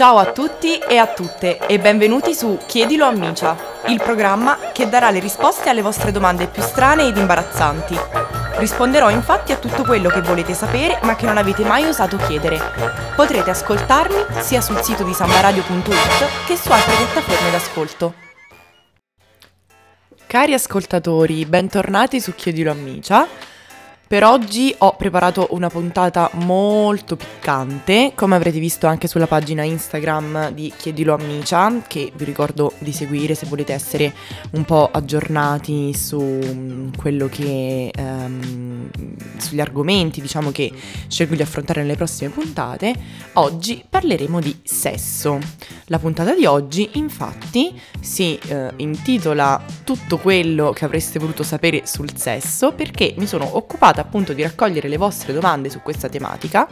Ciao a tutti e a tutte e benvenuti su Chiedilo a Micia, il programma che darà le risposte alle vostre domande più strane ed imbarazzanti. Risponderò infatti a tutto quello che volete sapere ma che non avete mai osato chiedere. Potrete ascoltarmi sia sul sito di sambaradio.it che su altre piattaforme d'ascolto. Cari ascoltatori, bentornati su Chiedilo a Micia. Per oggi ho preparato una puntata molto piccante, come avrete visto anche sulla pagina Instagram di Chiedilo a Micia, che vi ricordo di seguire se volete essere un po' aggiornati su mm, quello che um, sugli argomenti, diciamo che scelgo di affrontare nelle prossime puntate. Oggi parleremo di sesso. La puntata di oggi, infatti, si uh, intitola Tutto quello che avreste voluto sapere sul sesso perché mi sono occupata appunto di raccogliere le vostre domande su questa tematica,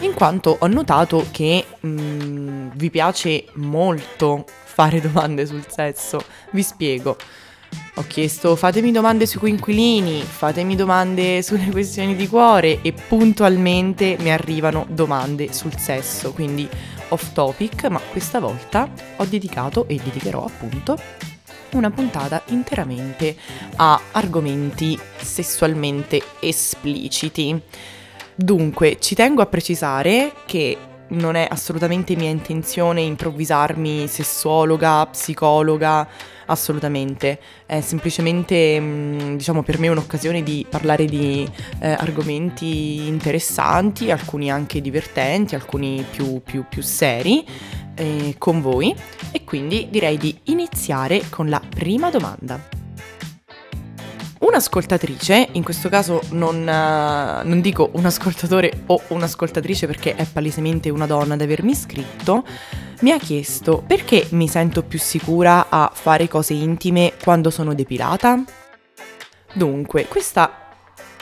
in quanto ho notato che mh, mm, vi piace molto fare domande sul sesso. Vi spiego. Ho chiesto fatemi domande sui coinquilini, fatemi domande sulle questioni di cuore e puntualmente mi arrivano domande sul sesso, quindi off topic, ma questa volta ho dedicato e dedicherò appunto una puntata interamente a argomenti sessualmente espliciti. Dunque, ci tengo a precisare che non è assolutamente mia intenzione improvvisarmi sessuologa, psicologa, assolutamente. È semplicemente, mm, diciamo, per me un'occasione di parlare di eh, argomenti interessanti, alcuni anche divertenti, alcuni più, più, più seri eh, con voi e quindi direi di iniziare con la prima domanda. Un'ascoltatrice, in questo caso non, uh, non, dico un ascoltatore o un'ascoltatrice perché è palesemente una donna ad avermi scritto, mi ha chiesto perché mi sento più sicura a fare cose intime quando sono depilata. Dunque, questa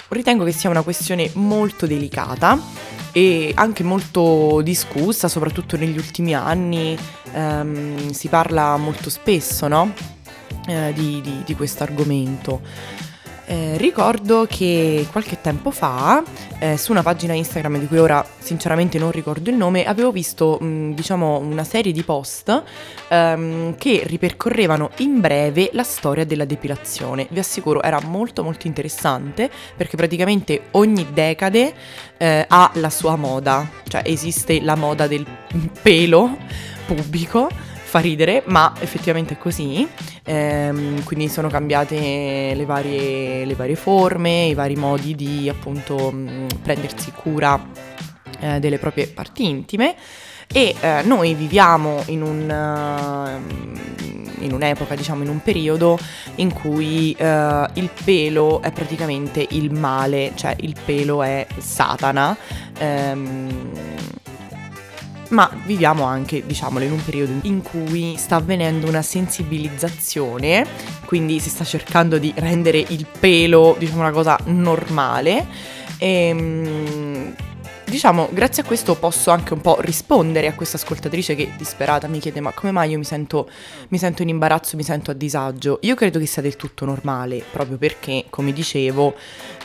ritengo che sia una questione molto delicata e anche molto discussa, soprattutto negli ultimi anni. Um, si parla molto spesso, no? Eh, di, di, di questo argomento. Eh, ricordo che qualche tempo fa, eh, su una pagina Instagram di cui ora sinceramente non ricordo il nome, avevo visto mh, diciamo una serie di post ehm, che ripercorrevano in breve la storia della depilazione. Vi assicuro, era molto molto interessante perché praticamente ogni decade eh, ha la sua moda, cioè esiste la moda del pelo pubblico fa ridere, ma effettivamente è così. Ehm, quindi sono cambiate le varie, le varie, forme, i vari modi di appunto mh, mm, prendersi cura eh, delle proprie parti intime. E eh, noi viviamo in, un, uh, in, un'epoca, diciamo in un periodo in cui uh, il pelo è praticamente il male, cioè il pelo è Satana. Um, ma viviamo anche, diciamolo, in un periodo in cui sta avvenendo una sensibilizzazione, quindi si sta cercando di rendere il pelo, diciamo, una cosa normale. E, ehm, diciamo, grazie a questo posso anche un po' rispondere a questa ascoltatrice che disperata mi chiede ma come mai io mi sento, mi sento in imbarazzo, mi sento a disagio. Io credo che sia del tutto normale, proprio perché, come dicevo,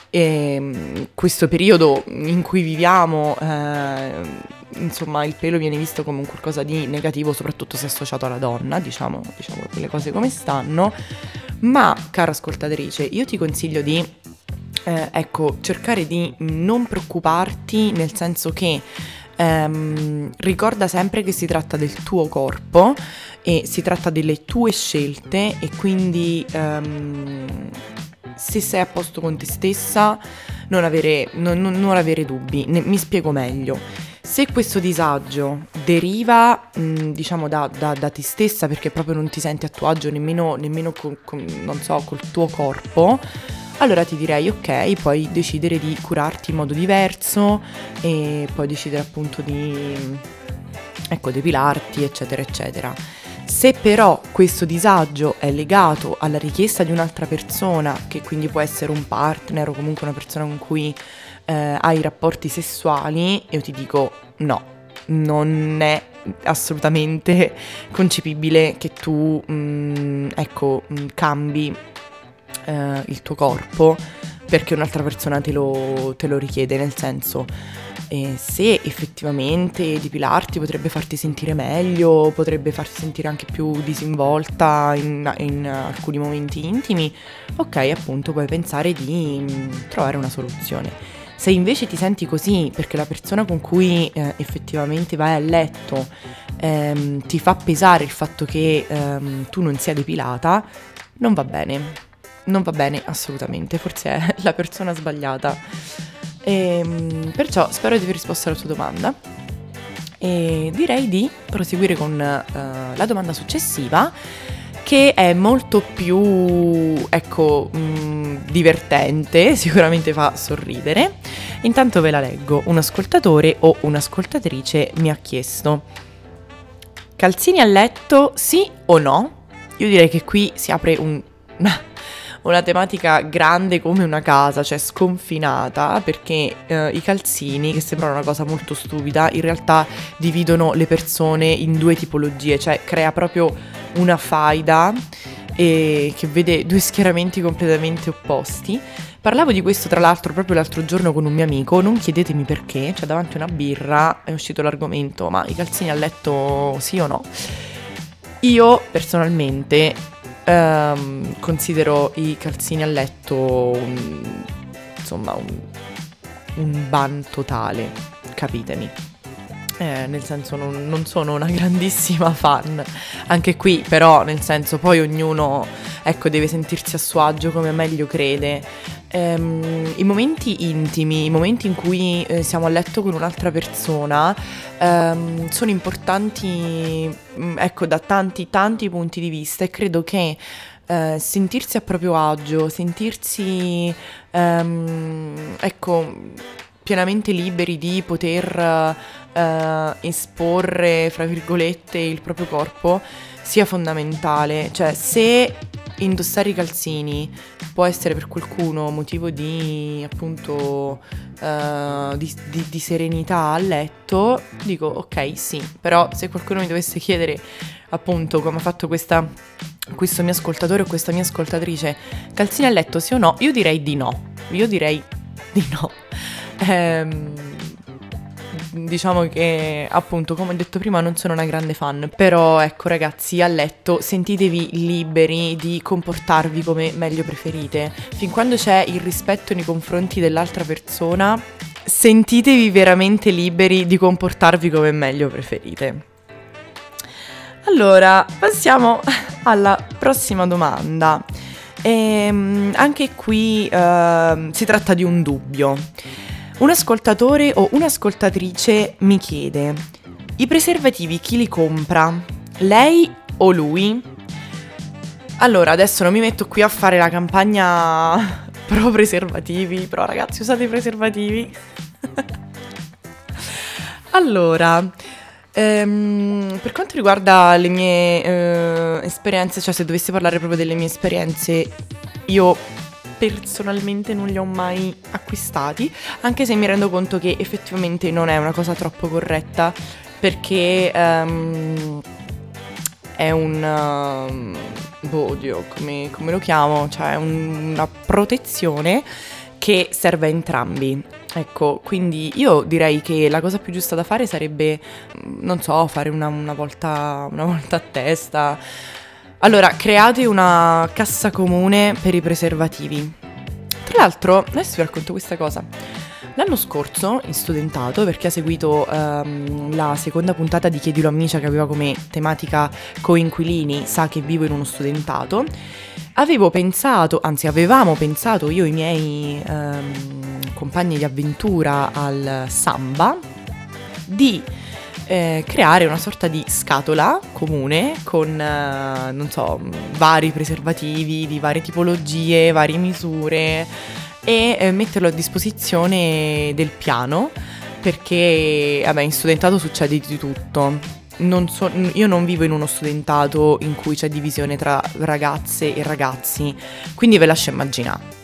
eh, questo periodo in cui viviamo... Eh, insomma il pelo viene visto come un qualcosa di negativo, soprattutto se associato alla donna, diciamo, diciamo le cose come stanno. Ma, cara ascoltatrice, io ti consiglio di, eh, ecco, cercare di non preoccuparti, nel senso che ehm, ricorda sempre che si tratta del tuo corpo e si tratta delle tue scelte e quindi ehm, se sei a posto con te stessa non avere, non, non avere dubbi. Ne, mi spiego meglio se questo disagio deriva, mh, diciamo, da, da, da, te stessa perché proprio non ti senti a tuo agio nemmeno, nemmeno con, con, non so, col tuo corpo, allora ti direi ok, puoi decidere di curarti in modo diverso e puoi decidere appunto di, ecco, depilarti, eccetera, eccetera. Se però questo disagio è legato alla richiesta di un'altra persona, che quindi può essere un partner o comunque una persona con cui eh, hai rapporti sessuali, io ti dico no, non è assolutamente concepibile che tu, mh, mm, ecco, mh, mm, cambi eh, il tuo corpo perché un'altra persona te lo, te lo richiede, nel senso e se effettivamente depilarti potrebbe farti sentire meglio, potrebbe farti sentire anche più disinvolta in, in alcuni momenti intimi, ok appunto puoi pensare di mm, trovare una soluzione. Se invece ti senti così perché la persona con cui eh, effettivamente vai a letto ehm, ti fa pesare il fatto che ehm, tu non sia depilata, non va bene. Non va bene assolutamente, forse è la persona sbagliata. E, ehm, perciò spero di aver risposto alla tua domanda e direi di proseguire con uh, la domanda successiva che è molto più, ecco, mh, mm, divertente, sicuramente fa sorridere. Intanto ve la leggo. Un ascoltatore o un'ascoltatrice mi ha chiesto: calzini a letto sì o no? Io direi che qui si apre un una tematica grande come una casa, cioè sconfinata, perché eh, i calzini, che sembrano una cosa molto stupida, in realtà dividono le persone in due tipologie, cioè crea proprio una faida e che vede due schieramenti completamente opposti. Parlavo di questo tra l'altro proprio l'altro giorno con un mio amico, non chiedetemi perché, cioè davanti a una birra è uscito l'argomento, ma i calzini a letto sì o no? Io personalmente ehm, considero i calzini a letto un, insomma un, un ban totale, capitemi. Eh, nel senso non, non, sono una grandissima fan, anche qui però nel senso poi ognuno ecco, deve sentirsi a suo agio come meglio crede. Ehm, I momenti intimi, i momenti in cui eh, siamo a letto con un'altra persona ehm, sono importanti mm, ecco, da tanti tanti punti di vista e credo che eh, sentirsi a proprio agio, sentirsi ehm, ecco pienamente liberi di poter uh, esporre, fra virgolette, il proprio corpo sia fondamentale. Cioè, se indossare i calzini può essere per qualcuno motivo di appunto uh, di, di, di, serenità a letto, dico ok sì, però se qualcuno mi dovesse chiedere appunto come ha fatto questa, questo mio ascoltatore o questa mia ascoltatrice, calzini a letto sì o no, io direi di no, io direi di no. Ehm, diciamo che appunto come ho detto prima non sono una grande fan però ecco ragazzi a letto sentitevi liberi di comportarvi come meglio preferite. Fin quando c'è il rispetto nei confronti dell'altra persona sentitevi veramente liberi di comportarvi come meglio preferite. Allora passiamo alla prossima domanda. E, ehm, anche qui uh, si tratta di un dubbio un ascoltatore o un'ascoltatrice mi chiede, i preservativi chi li compra? Lei o lui? Allora, adesso non mi metto qui a fare la campagna pro preservativi, però ragazzi usate i preservativi. allora, ehm, per quanto riguarda le mie eh, esperienze, cioè se dovessi parlare proprio delle mie esperienze, io personalmente non li ho mai acquistati, anche se mi rendo conto che effettivamente non è una cosa troppo corretta perché um, è un... Um, boh, oddio, come, come, lo chiamo? Cioè un, una protezione che serve a entrambi. Ecco, quindi io direi che la cosa più giusta da fare sarebbe, non so, fare una, una, volta, una volta a testa allora, create una cassa comune per i preservativi. Tra l'altro, adesso vi racconto questa cosa. L'anno scorso, in studentato, per chi ha seguito um, la seconda puntata di Chiedilo a Micia che aveva come tematica coinquilini, sa che vivo in uno studentato, avevo pensato, anzi avevamo pensato io e i miei um, compagni di avventura al samba di eh, creare una sorta di scatola comune con, eh, non so, vari preservativi di varie tipologie, varie misure e eh, metterlo a disposizione del piano perché, vabbè, in studentato succede di tutto. Non so, io non vivo in uno studentato in cui c'è divisione tra ragazze e ragazzi, quindi ve lascio immaginare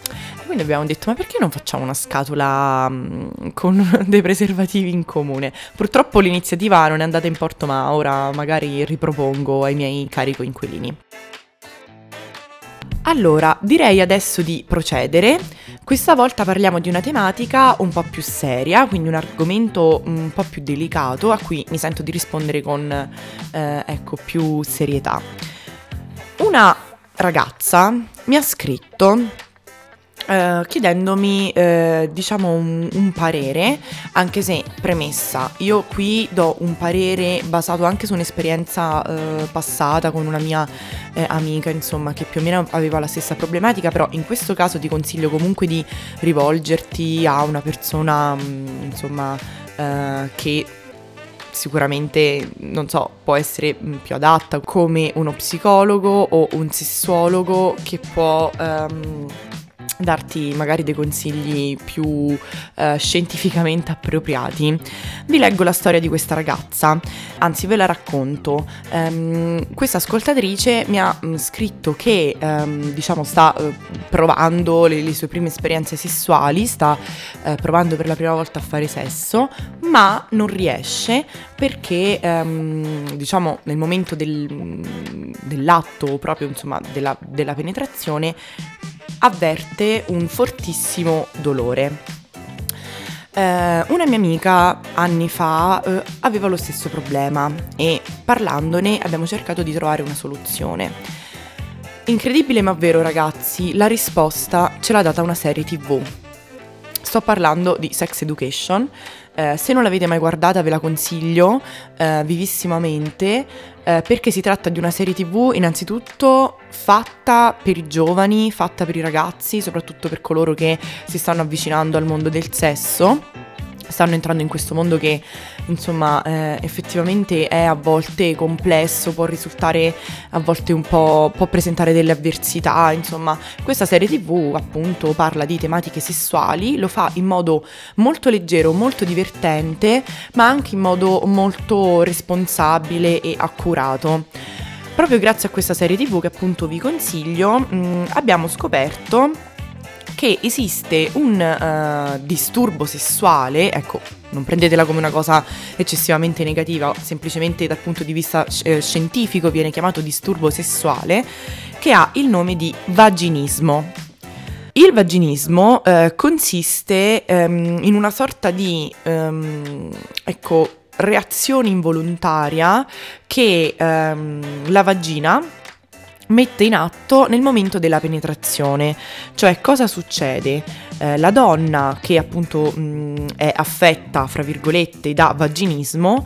quindi abbiamo detto ma perché non facciamo una scatola um, con dei preservativi in comune? Purtroppo l'iniziativa non è andata in porto ma ora magari ripropongo ai miei cari coinquilini. Allora, direi adesso di procedere Questa volta parliamo di una tematica un po' più seria, quindi un argomento un po' più delicato a cui mi sento di rispondere con eh, ecco, più serietà. Una ragazza mi ha scritto Uh, chiedendomi uh, diciamo un, un, parere, anche se premessa, io qui do un parere basato anche su un'esperienza uh, passata con una mia eh, amica, insomma, che più o meno aveva la stessa problematica, però in questo caso ti consiglio comunque di rivolgerti a una persona, mh, mm, insomma, che sicuramente, non so, può essere mm, più adatta come uno psicologo o un sessuologo che può... Um, darti magari dei consigli più eh, scientificamente appropriati, vi leggo la storia di questa ragazza, anzi ve la racconto. Um, questa ascoltatrice mi ha um, scritto che um, diciamo sta uh, provando le, le, sue prime esperienze sessuali, sta uh, provando per la prima volta a fare sesso, ma non riesce perché diciamo nel momento del, dell'atto proprio insomma della, della penetrazione avverte un fortissimo dolore. Eh, una mia amica anni fa eh, aveva lo stesso problema e parlandone abbiamo cercato di trovare una soluzione. Incredibile ma vero ragazzi, la risposta ce l'ha data una serie tv. Sto parlando di Sex Education, eh, se non l'avete mai guardata ve la consiglio eh, vivissimamente eh, perché si tratta di una serie tv innanzitutto fatta per i giovani, fatta per i ragazzi, soprattutto per coloro che si stanno avvicinando al mondo del sesso stanno entrando in questo mondo che insomma eh, effettivamente è a volte complesso, può risultare a volte un po', può presentare delle avversità, insomma questa serie tv appunto parla di tematiche sessuali, lo fa in modo molto leggero, molto divertente, ma anche in modo molto responsabile e accurato. Proprio grazie a questa serie tv che appunto vi consiglio, mh, mm, abbiamo scoperto che esiste un uh, disturbo sessuale, ecco, non prendetela come una cosa eccessivamente negativa, semplicemente dal punto di vista eh, scientifico viene chiamato disturbo sessuale, che ha il nome di vaginismo. Il vaginismo eh, consiste ehm, in una sorta di, ehm, ecco, reazione involontaria che ehm, la vagina mette in atto nel momento della penetrazione. Cioè cosa succede? Eh, la donna che appunto mh, è affetta, fra virgolette, da vaginismo,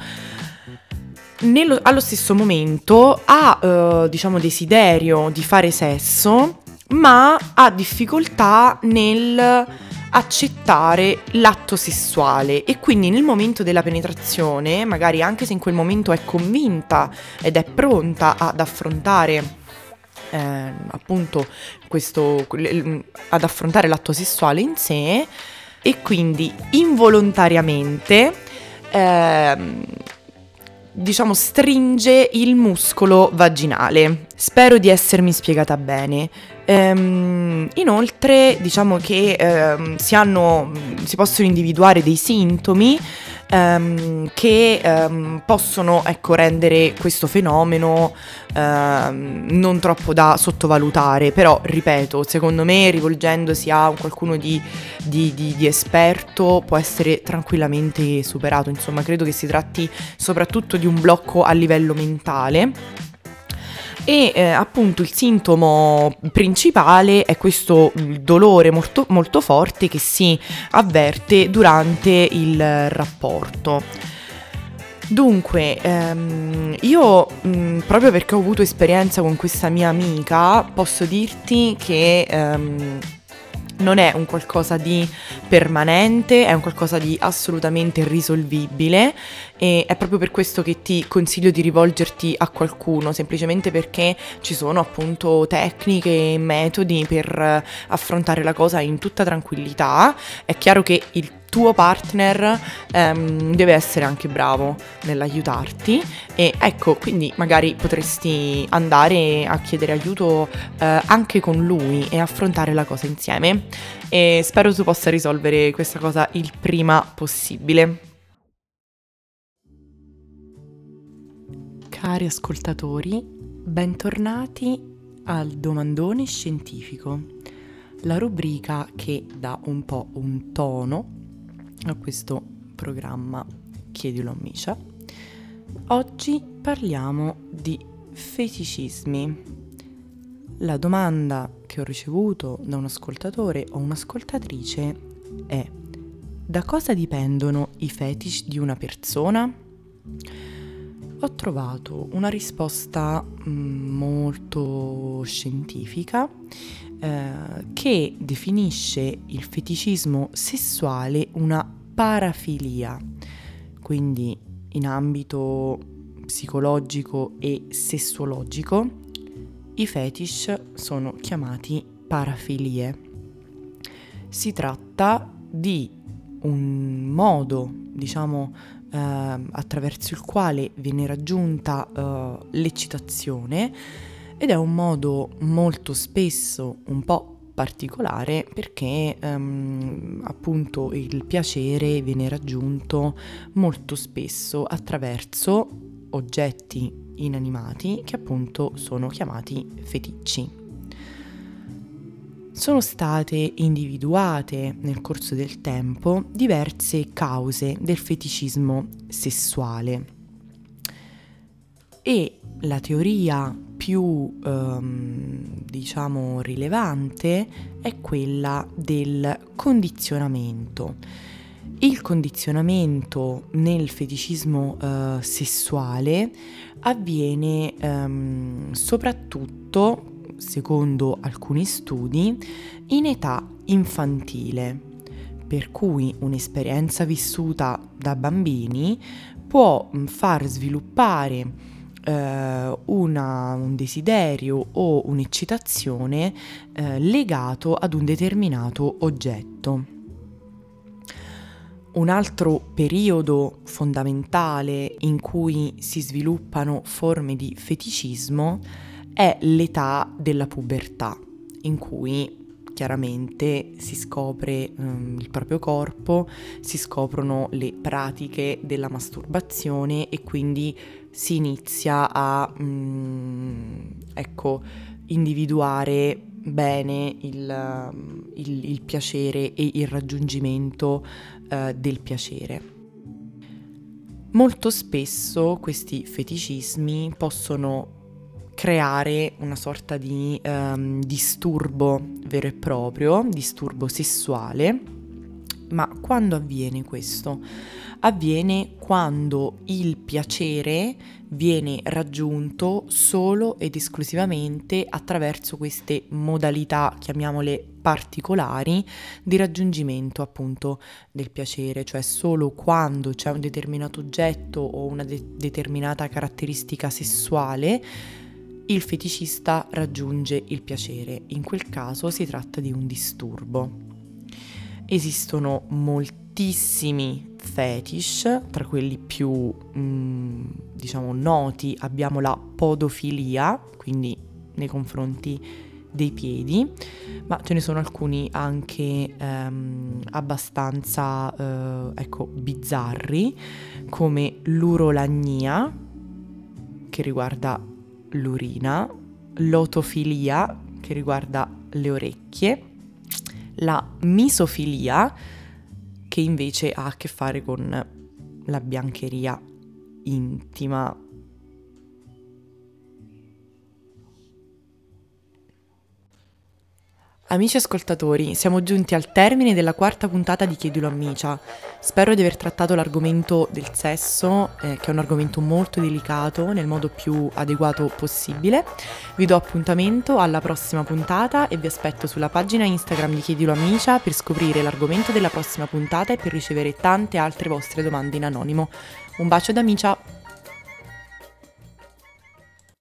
nello, allo stesso momento ha, eh, diciamo, desiderio di fare sesso, ma ha difficoltà nel accettare l'atto sessuale e quindi nel momento della penetrazione, magari anche se in quel momento è convinta ed è pronta ad affrontare eh, appunto questo, ad affrontare l'atto sessuale in sé e quindi involontariamente eh, diciamo stringe il muscolo vaginale. Spero di essermi spiegata bene. Ehm, inoltre diciamo che ehm, si, hanno, si possono individuare dei sintomi ehm, che ehm, possono ecco, rendere questo fenomeno ehm, non troppo da sottovalutare, però ripeto, secondo me rivolgendosi a qualcuno di, di, di, di esperto può essere tranquillamente superato, insomma credo che si tratti soprattutto di un blocco a livello mentale e eh, appunto il sintomo principale è questo dolore molto, molto forte che si avverte durante il rapporto. Dunque, ehm, io mh, mm, proprio perché ho avuto esperienza con questa mia amica, posso dirti che ehm, non è un qualcosa di permanente, è un qualcosa di assolutamente risolvibile e è proprio per questo che ti consiglio di rivolgerti a qualcuno, semplicemente perché ci sono appunto tecniche e metodi per affrontare la cosa in tutta tranquillità. È chiaro che il tuo partner ehm, deve essere anche bravo nell'aiutarti e ecco quindi magari potresti andare a chiedere aiuto eh, anche con lui e affrontare la cosa insieme e spero tu possa risolvere questa cosa il prima possibile. Cari ascoltatori, bentornati al domandone scientifico. la rubrica che dà un po' un tono a questo programma Chiedilo a Misha. Oggi parliamo di feticismi. La domanda che ho ricevuto da un ascoltatore o un'ascoltatrice è da cosa dipendono i fetish di una persona? Ho trovato una risposta mm, molto scientifica eh, che definisce il feticismo sessuale una parafilia, quindi in ambito psicologico e sessuologico i fetish sono chiamati parafilie. Si tratta di un modo, diciamo, eh, attraverso il quale viene raggiunta eh, l'eccitazione ed è un modo molto spesso un po' particolare perché ehm, appunto il piacere viene raggiunto molto spesso attraverso oggetti inanimati che appunto sono chiamati feticci. Sono state individuate nel corso del tempo diverse cause del feticismo sessuale. E la teoria più ehm, diciamo rilevante è quella del condizionamento. Il condizionamento nel feticismo eh, sessuale avviene ehm, soprattutto secondo alcuni studi, in età infantile, per cui un'esperienza vissuta da bambini può mm, far sviluppare eh, una, un desiderio o un'eccitazione eh, legato ad un determinato oggetto. Un altro periodo fondamentale in cui si sviluppano forme di feticismo è l'età della pubertà, in cui chiaramente si scopre um, il proprio corpo, si scoprono le pratiche della masturbazione e quindi si inizia a um, ecco, individuare bene il, il, il, piacere e il raggiungimento uh, del piacere. Molto spesso questi feticismi possono creare una sorta di um, disturbo vero e proprio, disturbo sessuale. Ma quando avviene questo? Avviene quando il piacere viene raggiunto solo ed esclusivamente attraverso queste modalità, chiamiamole particolari, di raggiungimento appunto del piacere, cioè solo quando c'è un determinato oggetto o una de- determinata caratteristica sessuale il feticista raggiunge il piacere, in quel caso si tratta di un disturbo. Esistono moltissimi fetish, tra quelli più mm, diciamo noti abbiamo la podofilia, quindi nei confronti dei piedi, ma ce ne sono alcuni anche ehm, abbastanza eh, ecco, bizzarri, come l'urolagnia, che riguarda l'urina, l'otofilia che riguarda le orecchie, la misofilia che invece ha a che fare con la biancheria intima Amici ascoltatori, siamo giunti al termine della quarta puntata di Chiedilo a Micia. Spero di aver trattato l'argomento del sesso, eh, che è un argomento molto delicato, nel modo più adeguato possibile. Vi do appuntamento alla prossima puntata e vi aspetto sulla pagina Instagram di Chiedilo a Micia per scoprire l'argomento della prossima puntata e per ricevere tante altre vostre domande in anonimo. Un bacio da Micia!